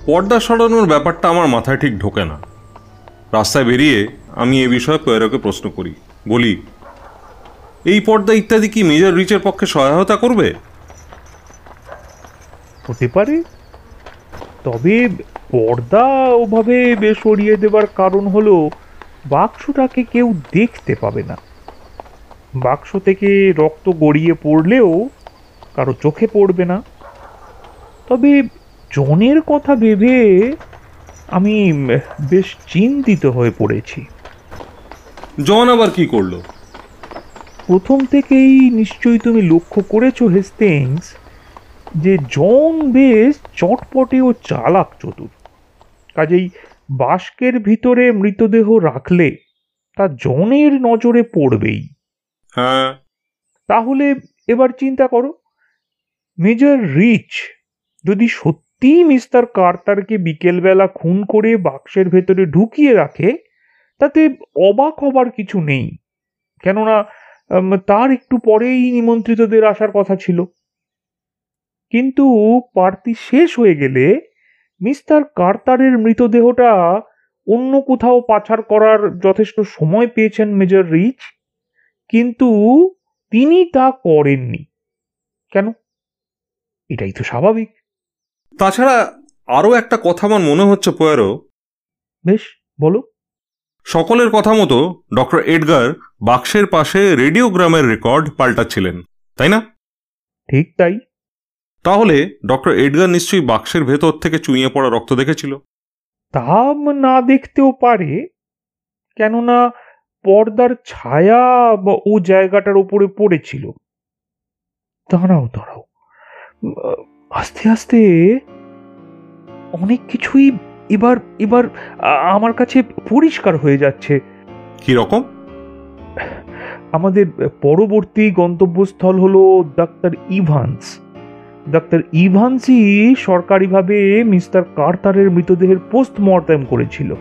পর্দা সরানোর ব্যাপারটা আমার মাথায় ঠিক ঢোকে না। রাস্তায় বেরিয়ে আমি এ বিষয়ে পয়েরোকে প্রশ্ন করি। বলি এই পর্দা ইত্যাদি কি মেজর রিচের পক্ষে সহায়তা করবে? হতে পারে। তবে পর্দা ওভাবে সরিয়ে দেবার কারণ হলো বাক্সটাকে কেউ দেখতে পাবে না। বাক্স থেকে রক্ত গড়িয়ে পড়লেও কারও চোখে পড়বে না। তবে জনের কথা ভেবে আমি বেশ চিন্তিত হয়ে পড়েছি। জন আবার কি করল? প্রথম থেকেই নিশ্চয়ই তুমি লক্ষ্য করেছ হেস্টিংস যে জন বেশ চটপটে ও চালাক চতুর। কাজেই বাস্কের ভিতরে মৃতদেহ রাখলে তা জনের নজরে পড়বেই। হ্যাঁ। তাহলে এবার চিন্তা করো মেজর রিচ যদি সত্যিই মিস্টার কার্তারকে বিকেলবেলা খুন করে বাক্সের ভেতরে ঢুকিয়ে রাখে তাতে অবাক হবার কিছু নেই। কেননা তার একটু পরেই নিমন্ত্রিতদের আসার কথা ছিল। কিন্তু পার্টি শেষ হয়ে গেলে মিস্টার কার্তারের মৃতদেহটা অন্য কোথাও পাচার করার যথেষ্ট সময় পেয়েছেন মেজর রিচ কিন্তু তিনি তা করেননি। কেন? এটাই তো স্বাভাবিক। তাছাড়া আরও একটা কথা আমার মনে হচ্ছে পয়েরো। বেশ বলো। সকলের কথা মতো ডক্টর এডগার বাক্সের পাশে রেডিওগ্রামের রেকর্ড পাল্টাচ্ছিলেন তাই না? ঠিক তাই। তাহলে ডক্টর এডগার নিশ্চয়ই বাক্সের ভেতর থেকে চুইয়ে পড়া রক্ত দেখেছিল? তা না দেখতেও পারে কেননা পর্দার ছায়া বা ও জায়গাটার উপরে পড়েছিল। দাঁড়াও দাঁড়াও। আস্তে আস্তে অনেক কিছুই এবার এবার আমার কাছে পরিষ্কার হয়ে যাচ্ছে। কি রকম? আমাদের পরবর্তী গন্তব্যস্থল হলো ডাক্তার ইভান্স। ডাক্তার ইভান্সই সরকারিভাবে মিস্টার কার্তারের মৃতদেহের পোস্টমর্টেম করেছিল।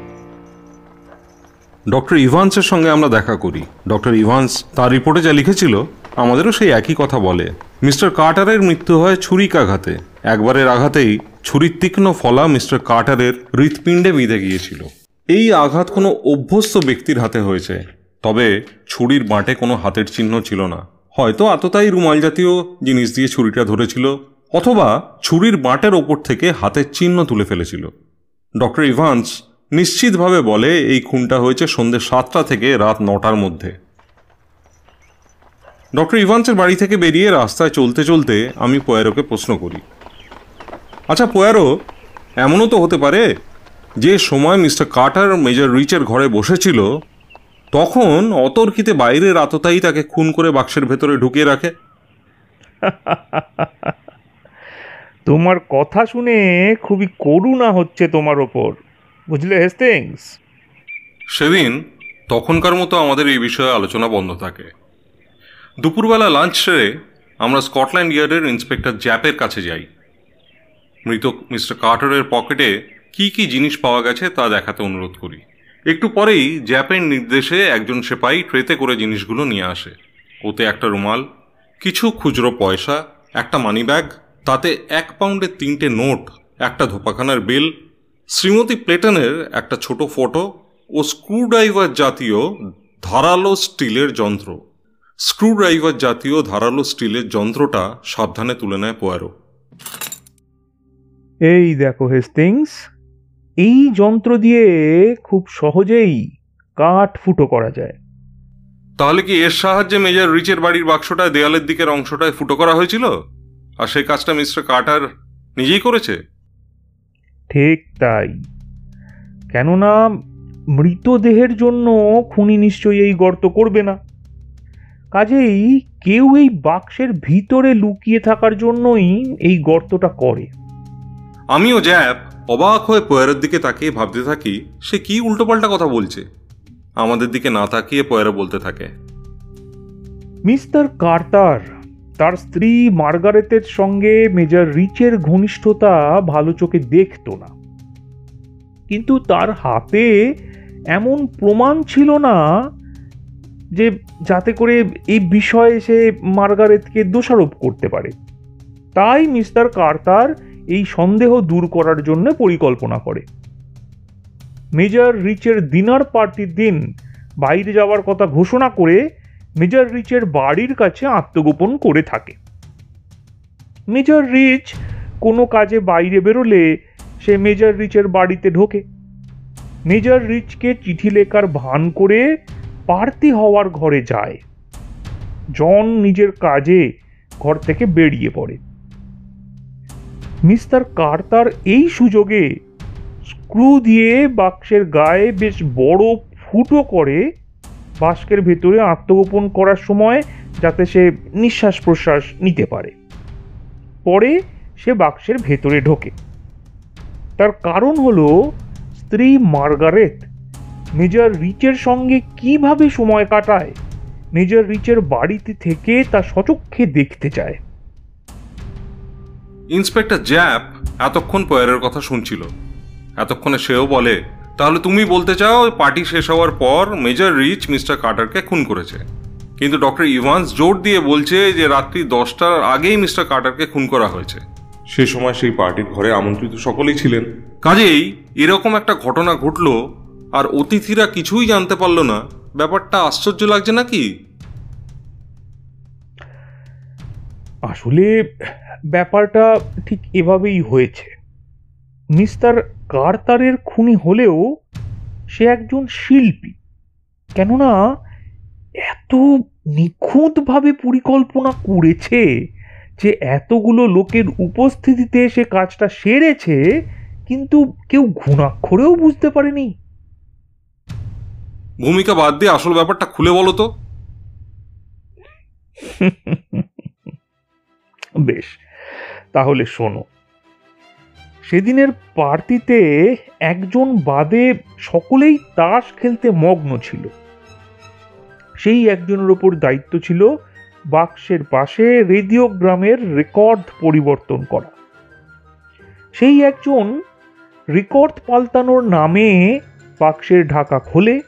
ডক্টর ইভান্সের সঙ্গে আমরা দেখা করি। ডক্টর ইভান্স তার রিপোর্টে যা লিখেছিল আমাদেরও সেই একই কথা বলে। মিস্টার কার্টারের মৃত্যু হয় ছুরিকাঘাতে। একবারের আঘাতেই ছুরির তীক্ষ্ণ ফলা মিস্টার কার্টারের হৃৎপিণ্ডে বিঁধে গিয়েছিল। এই আঘাত কোনো অভ্যস্ত ব্যক্তির হাতে হয়েছে, তবে ছুরির বাঁটে কোনো হাতের চিহ্ন ছিল না। হয়তো আততাই রুমাল জাতীয় জিনিস দিয়ে ছুরিটা ধরেছিল, অথবা ছুরির বাঁটের ওপর থেকে হাতের চিহ্ন তুলে ফেলেছিল। ডক্টর ইভান্স নিশ্চিতভাবে বলে, এই খুনটা হয়েছে সন্ধ্যে সাতটা থেকে রাত নটার মধ্যে। ডক্টর ইভান্সের বাড়ি থেকে বেরিয়ে রাস্তায় চলতে চলতে আমি পোয়ারোকে প্রশ্ন করি আচ্ছা পোয়ারো এমনও তো হতে পারে যে সময় মিস্টার কার্টার মেজর রিচের ঘরে বসেছিল তখন অতর্কিতে বাইরের আততাই তাকে খুন করে বাক্সের ভেতরে ঢুকিয়ে রাখে। তোমার কথা শুনে খুবই করুণা হচ্ছে তোমার ওপর বুঝলে হেস্টিংস সেদিন তখনকার মতো আমাদের এই বিষয়ে আলোচনা বন্ধ থাকে। দুপুরবেলা লাঞ্চ সেরে আমরা স্কটল্যান্ড ইয়ার্ডের ইন্সপেক্টর জ্যাপের কাছে যাই। মৃত মিস্টার কার্টারের পকেটে কি কি জিনিস পাওয়া গেছে তা দেখাতে অনুরোধ করি। একটু পরেই জ্যাপের নির্দেশে একজন সেপাই ট্রেতে করে জিনিসগুলো নিয়ে আসে। ওতে একটা রুমাল, কিছু খুচরো পয়সা, একটা মানি ব্যাগ তাতে এক পাউন্ডের তিনটে নোট, একটা ধোপাখানার বিল, শ্রীমতী প্লেটনের একটা ছোট ফটো ও স্ক্রুড্রাইভার জাতীয় ধারালো স্টিলের যন্ত্র। স্ক্রুড্রাইভার জাতীয় ধারালো স্টিলের যন্ত্রটা সাবধানে তুলে নেয় পোয়ারো। এই দেখো হেস্টিংস এই যন্ত্র দিয়ে খুব সহজেই কাঠ ফুটো করা যায়। তাহলে কি এর সাহায্যে মেজর রিচের বাড়ির বাক্সটায় দেয়ালের দিকের অংশটায় ফুটো করা হয়েছিল? আর সেই কাজটা মিস্টার কার্টার নিজেই করেছে? ঠিক তাই। কেননা মৃতদেহের জন্য খুনি নিশ্চয়ই এই গর্ত করবে না। কাজেই কেউ এই বাক্সের ভিতরে লুকিয়ে থাকার জন্যই এই গর্তটা করে। আমিও জ্যাপ অবাক হয়ে পয়ারের দিকে তাকিয়ে ভাবতে থাকি, সে কি উল্টোপাল্টা কথা বলছে। আমাদের দিকে না তাকিয়ে পয়ারে বলতে থাকে। মিস্টার কার্টার, তার স্ত্রী মার্গারেতের সঙ্গে মেজর রিচের ঘনিষ্ঠতা ভালো চোখে দেখতো না। কিন্তু তার হাতে এমন প্রমাণ ছিল না যে যাতে করে এই বিষয়ে সে মার্গারেতকে দোষারোপ করতে পারে। তাই মিস্টার কার্টার এই সন্দেহ দূর করার জন্য পরিকল্পনা করে। মেজর রিচের ডিনার পার্টির দিন বাইরে যাওয়ার কথা ঘোষণা করে মেজর রিচের বাড়ির কাছে আত্মগোপন করে থাকে। মেজর রিচ কোনো কাজে বাইরে বেরোলে সে মেজর রিচের বাড়িতে ঢোকে। মেজর রিচকে চিঠি লেখার ভান করে পার্তি হওয়ার ঘরে যায়। জন নিজের কাজে ঘর থেকে বেরিয়ে পড়ে। মিস্টার কার্তার এই সুযোগে স্ক্রু দিয়ে বাক্সের গায়ে বেশ বড় ফুটো করে বাস্কের ভেতরে আত্মগোপন করার সময় যাতে সে নিঃশ্বাস প্রশ্বাস নিতে পারে। পরে সে বাক্সের ভেতরে ঢোকে। তার কারণ হলো স্ত্রী মার্গারেট মেজর রিচের সঙ্গে কীভাবে সময় কাটায়, মেজর রিচের বাড়িতে থেকে তা সচক্ষে দেখতে চায়। ইন্সপেক্টর জ্যাপ এতক্ষণ পয়ারের কথা শুনছিল। এতক্ষণে সেও বলে তাহলে তুমি বলতে চাও পার্টি শেষ হওয়ার পর মেজর রিচ মিস্টার কার্টারকে খুন করেছে? কিন্তু ডক্টর ইভান্স জোর দিয়ে বলছে যে রাত্রি দশটার আগেই মিস্টার কার্টারকে খুন করা হয়েছে। সে সময় সেই পার্টির ঘরে আমন্ত্রিত সকলেই ছিলেন। কাজেই এরকম একটা ঘটনা ঘটলো আর অতিথিরা কিছুই জানতে পারল না। ব্যাপারটা আশ্চর্য লাগছে নাকি? আসলে ব্যাপারটা ঠিক এভাবেই হয়েছে। মিস্টার কার্তারের খুনি হলেও সে একজন শিল্পী। কেননা এত নিখুঁতভাবে পরিকল্পনা করেছে যে এতগুলো লোকের উপস্থিতিতে সে কাজটা সেরেছে কিন্তু কেউ ঘুণাক্ষরেও বুঝতে পারেনি। ভূমিকা বাদ দিয়ে আসল ব্যাপারটা খুলে বলো তো। বেশ তাহলে শোনো। সেদিনের পার্টিতে একজন বাদে সকলেই তাস খেলতে মগ্ন ছিল। সেই একজনের ওপর দায়িত্ব ছিল বাক্সের পাশে রেডিওগ্রামের রেকর্ড পরিবর্তন করা। সেই একজন রেকর্ড পাল্টানোর নামে বাক্সের ঢাকা খোলে,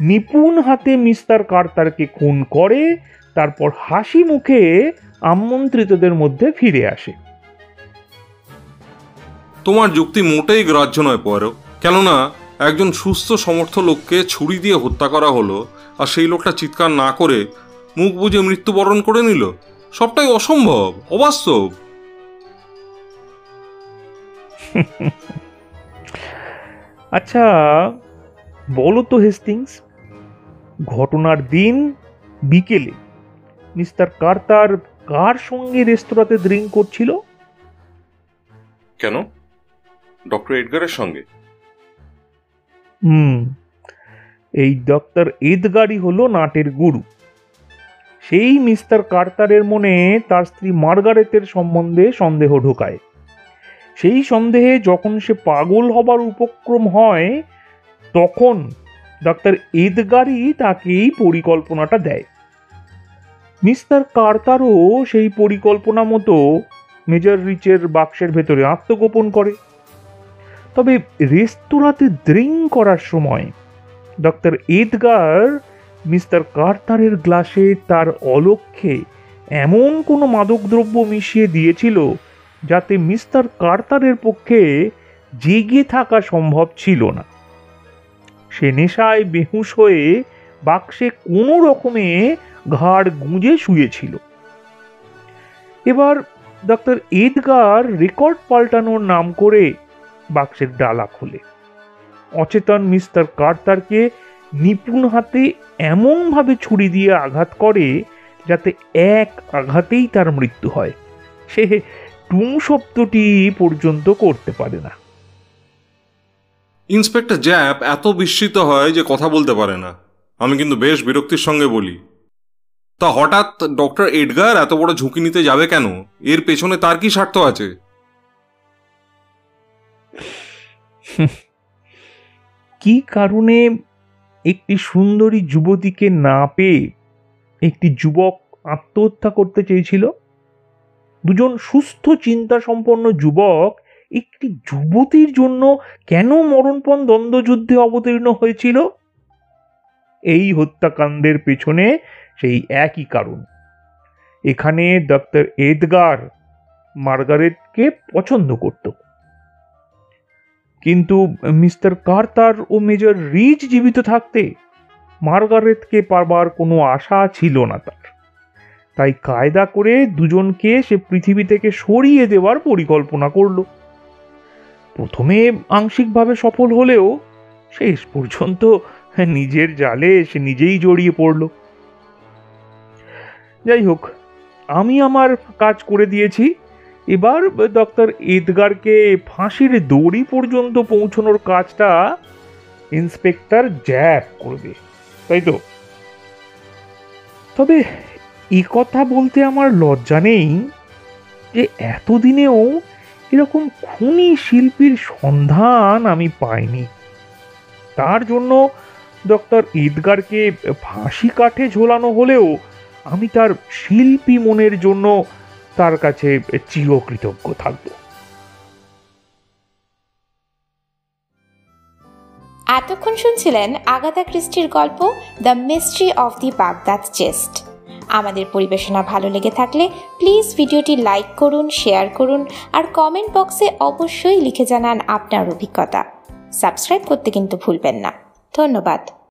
নিপুণ হাতে মিস্টার কার্তারকে খুন করে, তারপর হাসি মুখে আমন্ত্রিতদের মধ্যে ফিরে আসে। তোমার যুক্তি মোটেই গ্রাহ্য নয় পরও কেননা একজন সুস্থ সমর্থ লোককে ছুরি দিয়ে হত্যা করা হলো আর সেই লোকটা চিৎকার না করে মুখ বুঝে মৃত্যুবরণ করে নিল সবটাই অসম্ভব অবাস্তব। আচ্ছা বলো তো হেস্টিংস ঘটনার দিন বিকেলে মিস্টার কার্তার কার সঙ্গে রেস্তোরাঁতে ড্রিঙ্ক করছিল? কেন? ডক্টর এডগারের সঙ্গে? হুম এই ডক্টর এদগারি হলো নাটের গুরু। সেই মিস্টার কার্তারের মনে তার স্ত্রী মার্গারেতের সম্বন্ধে সন্দেহ ঢোকায়। সেই সন্দেহে যখন সে পাগল হবার উপক্রম হয় তখন ডক্টর এদগারি তাকে এই পরিকল্পনাটা দেয়। মিস্টার কার্তারও সেই পরিকল্পনা মতো মেজর রিচের বাক্সের ভেতরে আত্মগোপন করে। তবে রেস্তোরাঁতে ড্রিঙ্ক করার সময় ডক্টর এদগার মিস্টার কার্তারের গ্লাসে তার অলক্ষ্যে এমন কোনো মাদকদ্রব্য মিশিয়ে দিয়েছিল যাতে মিস্টার কার্তারের পক্ষে জেগে থাকা সম্ভব ছিল না। সে নেশায় বেহুশ হয়ে বাক্সে কোনো রকমে ঘাড় গুঁজে শুয়েছিল। এবার ডক্টর এদগার রেকর্ড পাল্টানোর নাম করে বাক্সের ডালা খোলে। অচেতন মিস্টার কার্তারকে নিপুণ হাতে এমনভাবে ছুরি দিয়ে আঘাত করে যাতে এক আঘাতেই তার মৃত্যু হয়। সে টুং শব্দটি পর্যন্ত করতে পারে না। ইন্সপেক্টর জ্যাপ এত বিস্মিত হয় যে কথা বলতে পারে না। আমি কিন্তু বেশ বিরক্তির সঙ্গে বলি। তা হঠাৎ ডক্টর এডগার এত বড় ঝুঁকি নিতে যাবে কেন? এর পেছনে তার কি স্বার্থ আছে? কি কারণে একটি সুন্দরী যুবতীকে না পেয়ে একটি যুবক আত্মহত্যা করতে চেয়েছিল? দুজন সুস্থ চিন্তা সম্পন্ন যুবক একটি যুবতীর জন্য কেন মরণপণ দ্বন্দ্বযুদ্ধে অবতীর্ণ হয়েছিল? এই হত্যাকাণ্ডের পেছনে সেই একই কারণ। এখানে ডক্টর এদগার মার্গারেটকে পছন্দ করত। কিন্তু মিস্টার কার্তার ও মেজর রিচ জীবিত থাকতে মার্গারেটকে পারবার কোনো আশা ছিল না তার। তাই কায়দা করে দুজনকে সে পৃথিবী থেকে সরিয়ে দেওয়ার পরিকল্পনা করল। প্রথমে আংশিকভাবে সফল হলেও শেষ পর্যন্ত নিজের জালে সে নিজেই জড়িয়ে পড়ল। যাই হোক আমি আমার কাজ করে দিয়েছি। এবার ডক্টর এদগারকে ফাঁসির দড়ি পর্যন্ত পৌঁছানোর কাজটা ইন্সপেক্টর জ্যাপ করবে, তাই তো? তবে এ কথা বলতে আমার লজ্জা নেই যে এতদিনেও এরকম খুনি শিল্পীর সন্ধান আমি পাইনি। তার জন্য ডক্টর ঈদগারকে ফাঁসি কাঠে ঝোলানো হলেও আমি তার শিল্পী মনের জন্য তার কাছে চিরকৃতজ্ঞ থাকব। এতক্ষণ শুনছিলেন আগাথা ক্রিস্টির গল্প the mystery of the Baghdad chest. আমাদের পরিবেশনা ভালো লেগে থাকলে প্লিজ ভিডিওটি লাইক করুন, শেয়ার করুন আর কমেন্ট বক্সে অবশ্যই লিখে জানান আপনার অভিজ্ঞতা। সাবস্ক্রাইব করতে কিন্তু ভুলবেন না। ধন্যবাদ।